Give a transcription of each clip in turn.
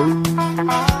Oh.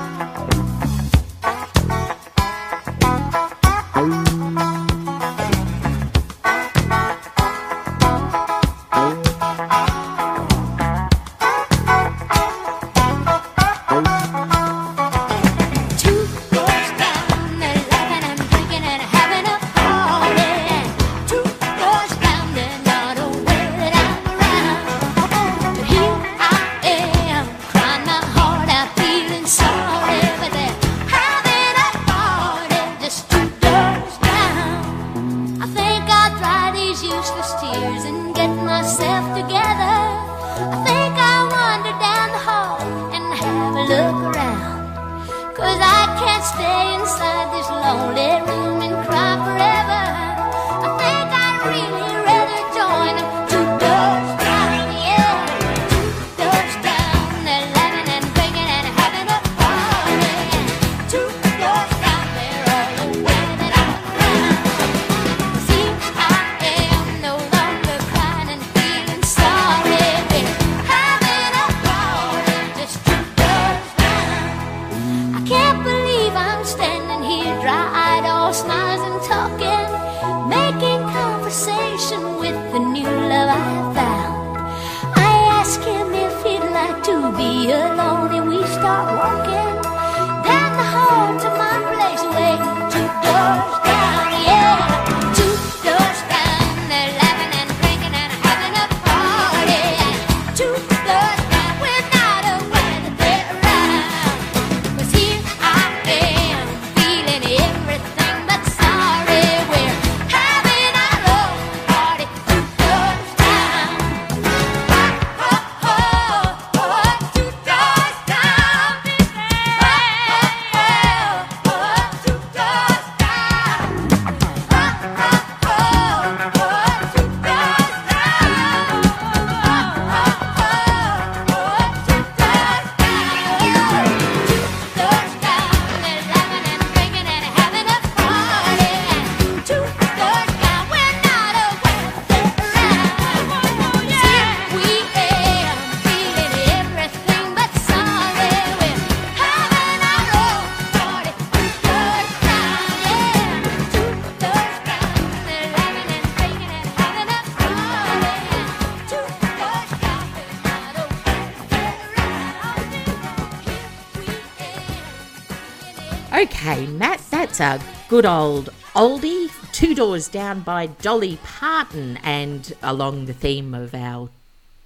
Okay, Matt, that's a good old oldie. Two Doors Down by Dolly Parton, and along the theme of our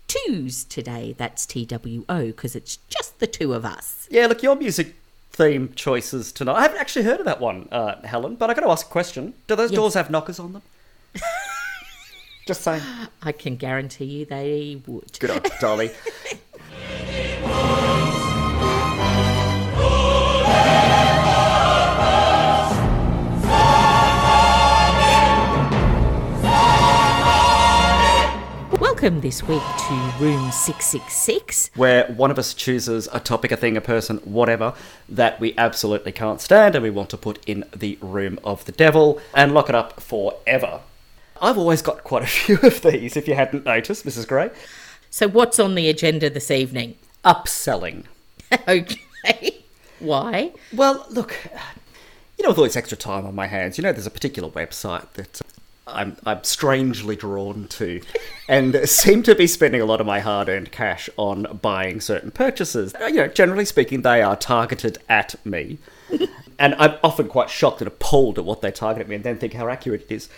twos today, that's TWO, because it's just the two of us. Yeah, look, your music theme choices tonight. I haven't actually heard of that one, uh, Helen, but I got to ask a question. Do those Yes. doors have knockers on them? Just saying. I can guarantee you they would. Good old Dolly. Welcome this week to Room 666. where one of us chooses a topic, a thing, a person, whatever, that we absolutely can't stand and we want to put in the room of the devil and lock it up forever. I've always got quite a few of these, if you hadn't noticed, Mrs. Gray. So, what's on the agenda this evening? Upselling. okay. Why? Well, look, you know, with all this extra time on my hands, you know, there's a particular website that I'm, I'm strangely drawn to and seem to be spending a lot of my hard earned cash on buying certain purchases. Uh, You know, generally speaking, they are targeted at me. and I'm often quite shocked and appalled at what they target at me and then think how accurate it is.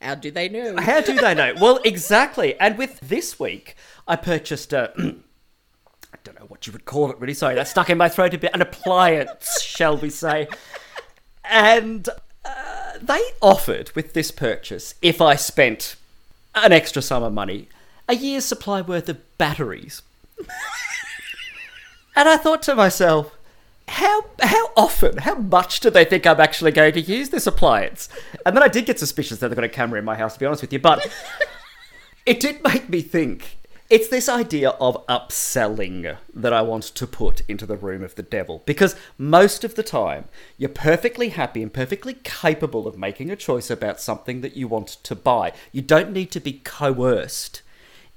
How do they know? How do they know? well, exactly. And with this week, I purchased a. I don't know what you would call it, really. Sorry, that stuck in my throat a bit. An appliance, shall we say. And they offered with this purchase, if I spent an extra sum of money, a year's supply worth of batteries. and I thought to myself, how how often, how much do they think I'm actually going to use this appliance? And then I did get suspicious that they've got a camera in my house, to be honest with you. But it did make me think. It's this idea of upselling that I want to put into the room of the devil. Because most of the time, you're perfectly happy and perfectly capable of making a choice about something that you want to buy. You don't need to be coerced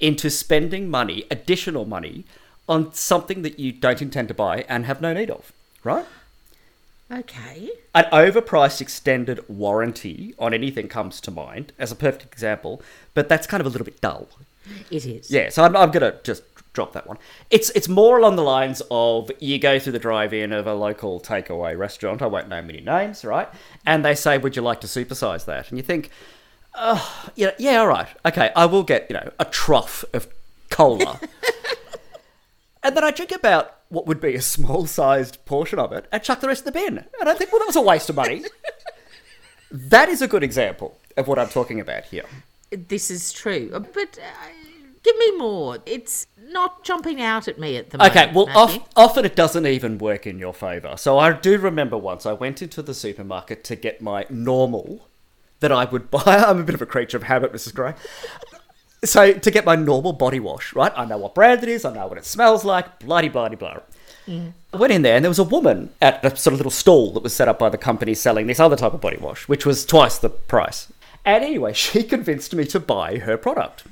into spending money, additional money, on something that you don't intend to buy and have no need of, right? Okay. An overpriced extended warranty on anything comes to mind as a perfect example, but that's kind of a little bit dull. It is. Yeah, so I'm, I'm going to just drop that one. It's it's more along the lines of you go through the drive-in of a local takeaway restaurant. I won't name any names, right? And they say, "Would you like to supersize that?" And you think, "Oh, yeah, yeah, all right, okay, I will get you know a trough of cola." and then I drink about what would be a small-sized portion of it and chuck the rest in the bin. And I think, well, that was a waste of money. that is a good example of what I'm talking about here. This is true. But uh, give me more. It's not jumping out at me at the moment. Okay, well, Matthew. of, often it doesn't even work in your favour. So I do remember once I went into the supermarket to get my normal that I would buy. I'm a bit of a creature of habit, Mrs. Gray. So to get my normal body wash, right? I know what brand it is. I know what it smells like. Bloody, bloody, blah. I went in there and there was a woman at a sort of little stall that was set up by the company selling this other type of body wash, which was twice the price. And anyway, she convinced me to buy her product.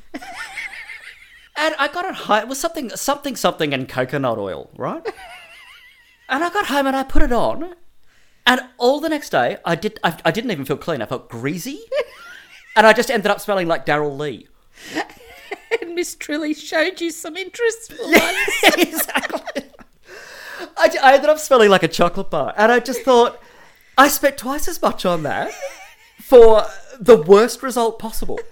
And I got it home. It was something, something, something, and coconut oil, right? and I got home and I put it on, and all the next day I did. I, I didn't even feel clean. I felt greasy, and I just ended up smelling like Darrell Lea. and Miss Trilly showed you some interest for once. exactly. I, I ended up smelling like a chocolate bar, and I just thought I spent twice as much on that for the worst result possible.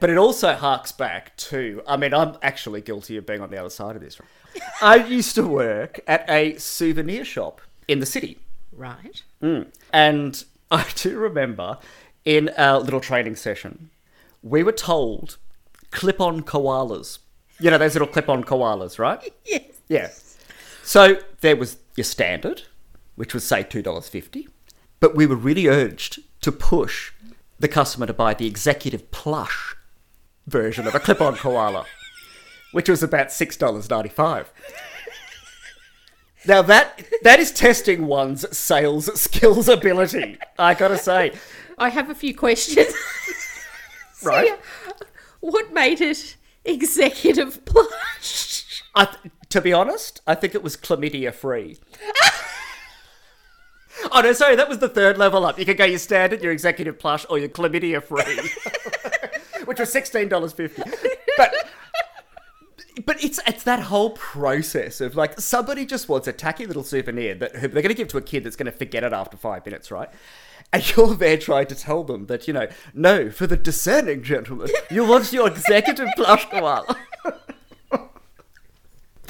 But it also harks back to, I mean, I'm actually guilty of being on the other side of this. I used to work at a souvenir shop in the city. Right. Mm. And I do remember in our little training session, we were told clip on koalas. You know, those little clip on koalas, right? Yes. Yeah. So there was your standard, which was, say, $2.50. But we were really urged to push the customer to buy the executive plush version of a clip on koala, which was about $6.95. Now that that is testing one's sales skills ability. I gotta say, I have a few questions. So, Right. What made it executive plush? I th- to be honest, I think it was chlamydia free. Oh no, sorry, that was the third level up. You could go your standard, your executive plush, or your chlamydia free, which was sixteen dollars fifty. But but it's it's that whole process of like somebody just wants a tacky little souvenir that they're going to give to a kid that's going to forget it after five minutes, right? And you're there trying to tell them that you know, no, for the discerning gentleman, you want your executive plush koala.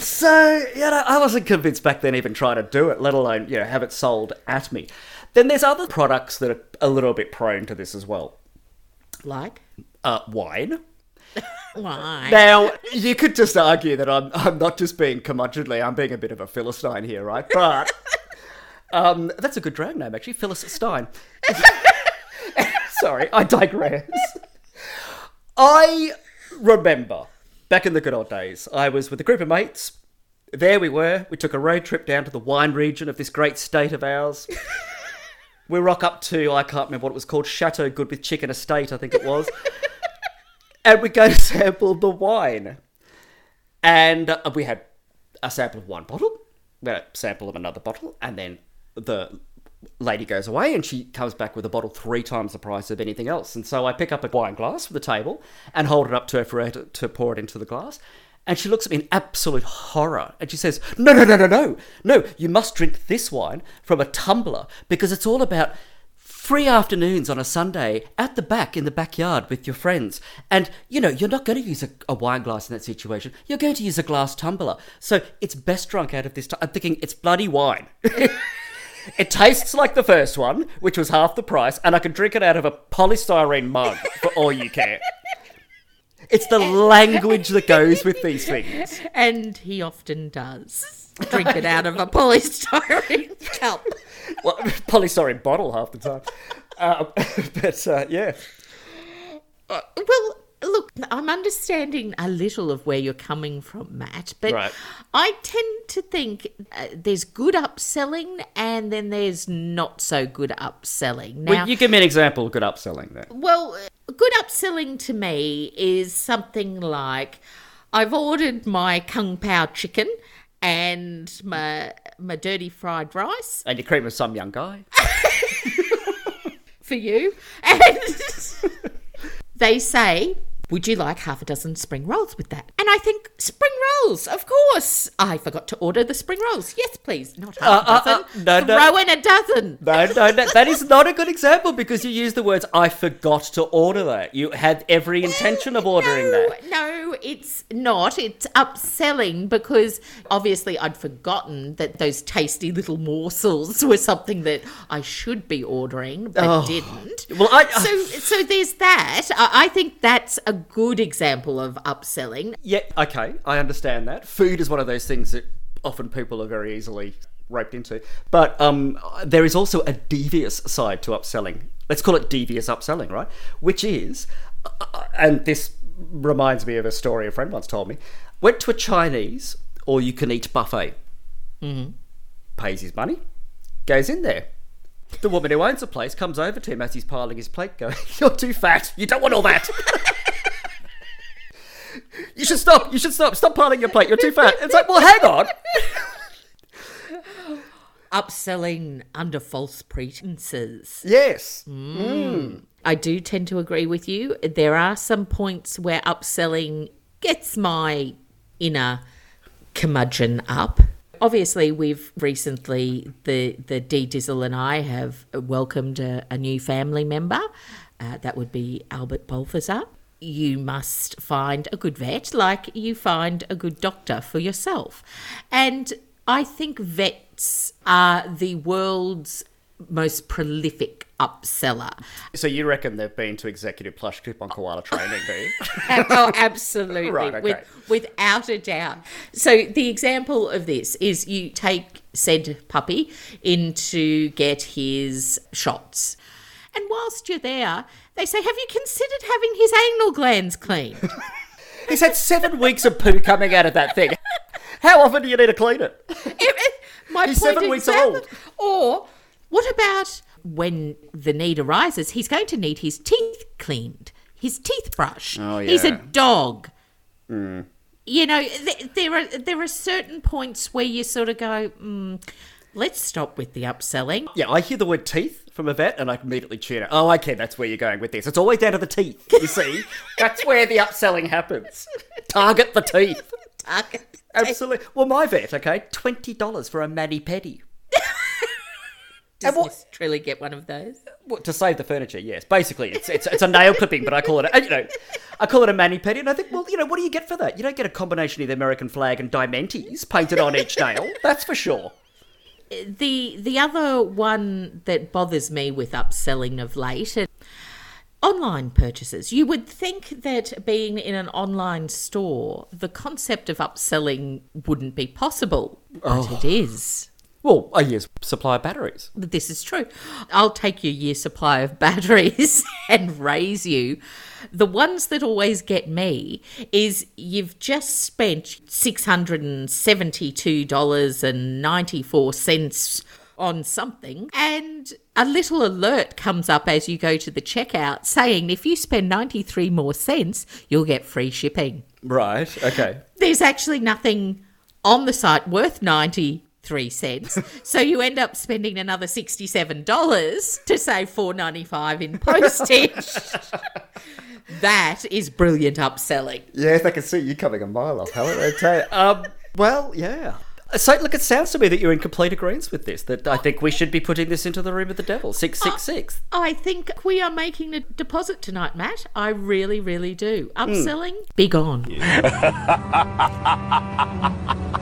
So, you know, I wasn't convinced back then even trying to do it, let alone, you know, have it sold at me. Then there's other products that are a little bit prone to this as well. Like? Uh, wine. Why? Now, you could just argue that I'm, I'm not just being curmudgeonly, I'm being a bit of a Philistine here, right? But um, that's a good drag name, actually, Phyllis Stein. Sorry, I digress. I remember back in the good old days, I was with a group of mates. There we were. We took a road trip down to the wine region of this great state of ours. we rock up to, I can't remember what it was called, Chateau Good with Chicken Estate, I think it was. and we go to sample the wine. And uh, we had a sample of one bottle, we had a sample of another bottle, and then the lady goes away and she comes back with a bottle three times the price of anything else. And so I pick up a wine glass from the table and hold it up to her for her to, to pour it into the glass. And she looks at me in absolute horror and she says, No, no, no, no, no, no, you must drink this wine from a tumbler because it's all about free afternoons on a Sunday at the back in the backyard with your friends. And, you know, you're not going to use a, a wine glass in that situation. You're going to use a glass tumbler. So it's best drunk out of this. I'm thinking it's bloody wine. it tastes like the first one, which was half the price, and I can drink it out of a polystyrene mug for all you care. It's the language that goes with these things. And he often does. Drink it out of a polystyrene cup. Well, polystyrene bottle half the time. Uh, but uh, yeah. Uh, well, look, I'm understanding a little of where you're coming from, Matt, but Right. I tend to think uh, there's good upselling and then there's not so good upselling. Now, Well, you give me an example of good upselling there. Well, good upselling to me is something like, I've ordered my kung pao chicken and my my dirty fried rice And your cream of some young guy. for you. And they say, Would you like half a dozen spring rolls with that? And I think, Spring rolls, of course. I forgot to order the spring rolls. Yes, please. Not half Uh, uh, a dozen. uh, no, no. Throw in a dozen. No, no, no, that is not a good example because you use the words "I forgot to order that." You had every intention of ordering no, that. No, it's not. It's upselling because obviously I'd forgotten that those tasty little morsels were something that I should be ordering, but Oh. didn't. Well, I- so so there's that. I, I think that's a good example of upselling. Yeah, okay, I understand that. Food is one of those things that often people are very easily roped into. But um, there is also a devious side to upselling. Let's call it devious upselling, right? Which is, uh, and this reminds me of a story a friend once told me. Went to a Chinese or you can eat buffet. Mm-hmm. Pays his money, goes in there. The woman who owns the place comes over to him as he's piling his plate, going, You're too fat. You don't want all that. You should stop. You should stop. Stop piling your plate. You're too fat. It's like, well, hang on. Upselling under false pretenses. Yes. I do tend to agree with you. There are some points where upselling gets my inner curmudgeon up. Obviously, we've recently, the, the D Dizzle and I have welcomed a, a new family member. Uh, that would be Albert Balthazar. You must find a good vet like you find a good doctor for yourself. And I think vets are the world's most prolific upseller. So you reckon they've been to executive plush clip on koala training, do you? oh, absolutely, Right, okay. with, without a doubt. So the example of this is you take said puppy in to get his shots. And whilst you're there, they say, Have you considered having his anal glands cleaned? He's had seven weeks of poo coming out of that thing. How often do you need to clean it? My He's point seven weeks exactly. old. Or what about when the need arises, he's going to need his teeth cleaned, his teeth brush. Oh, yeah. He's a yeah. Mm. dog. You know, th- there are there are certain points where you sort of go, mm, let's stop with the upselling. Yeah, I hear the word teeth from a vet and I immediately tune it. Oh, okay, that's where you're going with this. It's always down to the teeth, you see? that's where the upselling happens. Target the teeth. Target. Absolutely. Well, my vet, okay, $20 for a mani pedi. Does what- Trilly get one of those? Well, to save the furniture, yes. Basically, it's, it's it's a nail clipping, but I call it a, you know, I call it a mani pedi, and I think, well, you know, what do you get for that? You don't get a combination of the American flag and diamantes painted on each nail. That's for sure. The the other one that bothers me with upselling of late online purchases. You would think that being in an online store the concept of upselling wouldn't be possible but oh. it is Well, a year's supply of batteries. this is true i'll take your year supply of batteries and raise you the ones that always get me is you've just spent $672.94 on something and a little alert comes up as you go to the checkout saying if you spend 93 more cents you'll get free shipping Right. Okay. there's actually nothing on the site worth 93 cents so you end up spending another $67 to save 4.95 in postage that is brilliant upselling Yes, I can see you coming a mile off, Helen. I tell you. Um, well, yeah. So, look, it sounds to me that you're in complete agreement with this. That I think we should be putting this into the room of the devil. Six six six. I think we are making a deposit tonight, Matt. I really, really do. Upselling, be gone.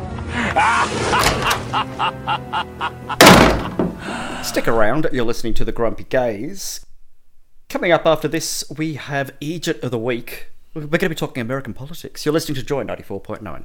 Stick around. You're listening to the Grumpy Gays. Coming up after this, we have Egypt of the week. We're going to be talking American politics. You're listening to Joy ninety four point nine.